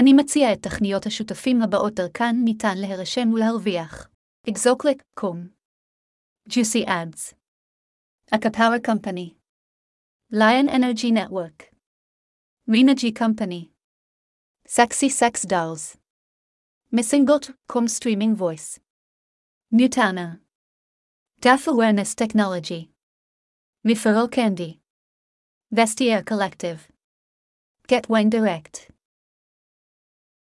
אני מציע את תכניות השותפים הבאות דרכן ניתן להירשם ולהרוויח. exoclick.com Juicy Ads. Acopower Company. Lion Energy Network. Renogy Company. Sexy Sex Dolls. Missinglettr.com Streaming Voice. New Towner Deaf Awareness Technology. Referral Candy. Vestiaire Collective. Get Wine Direct.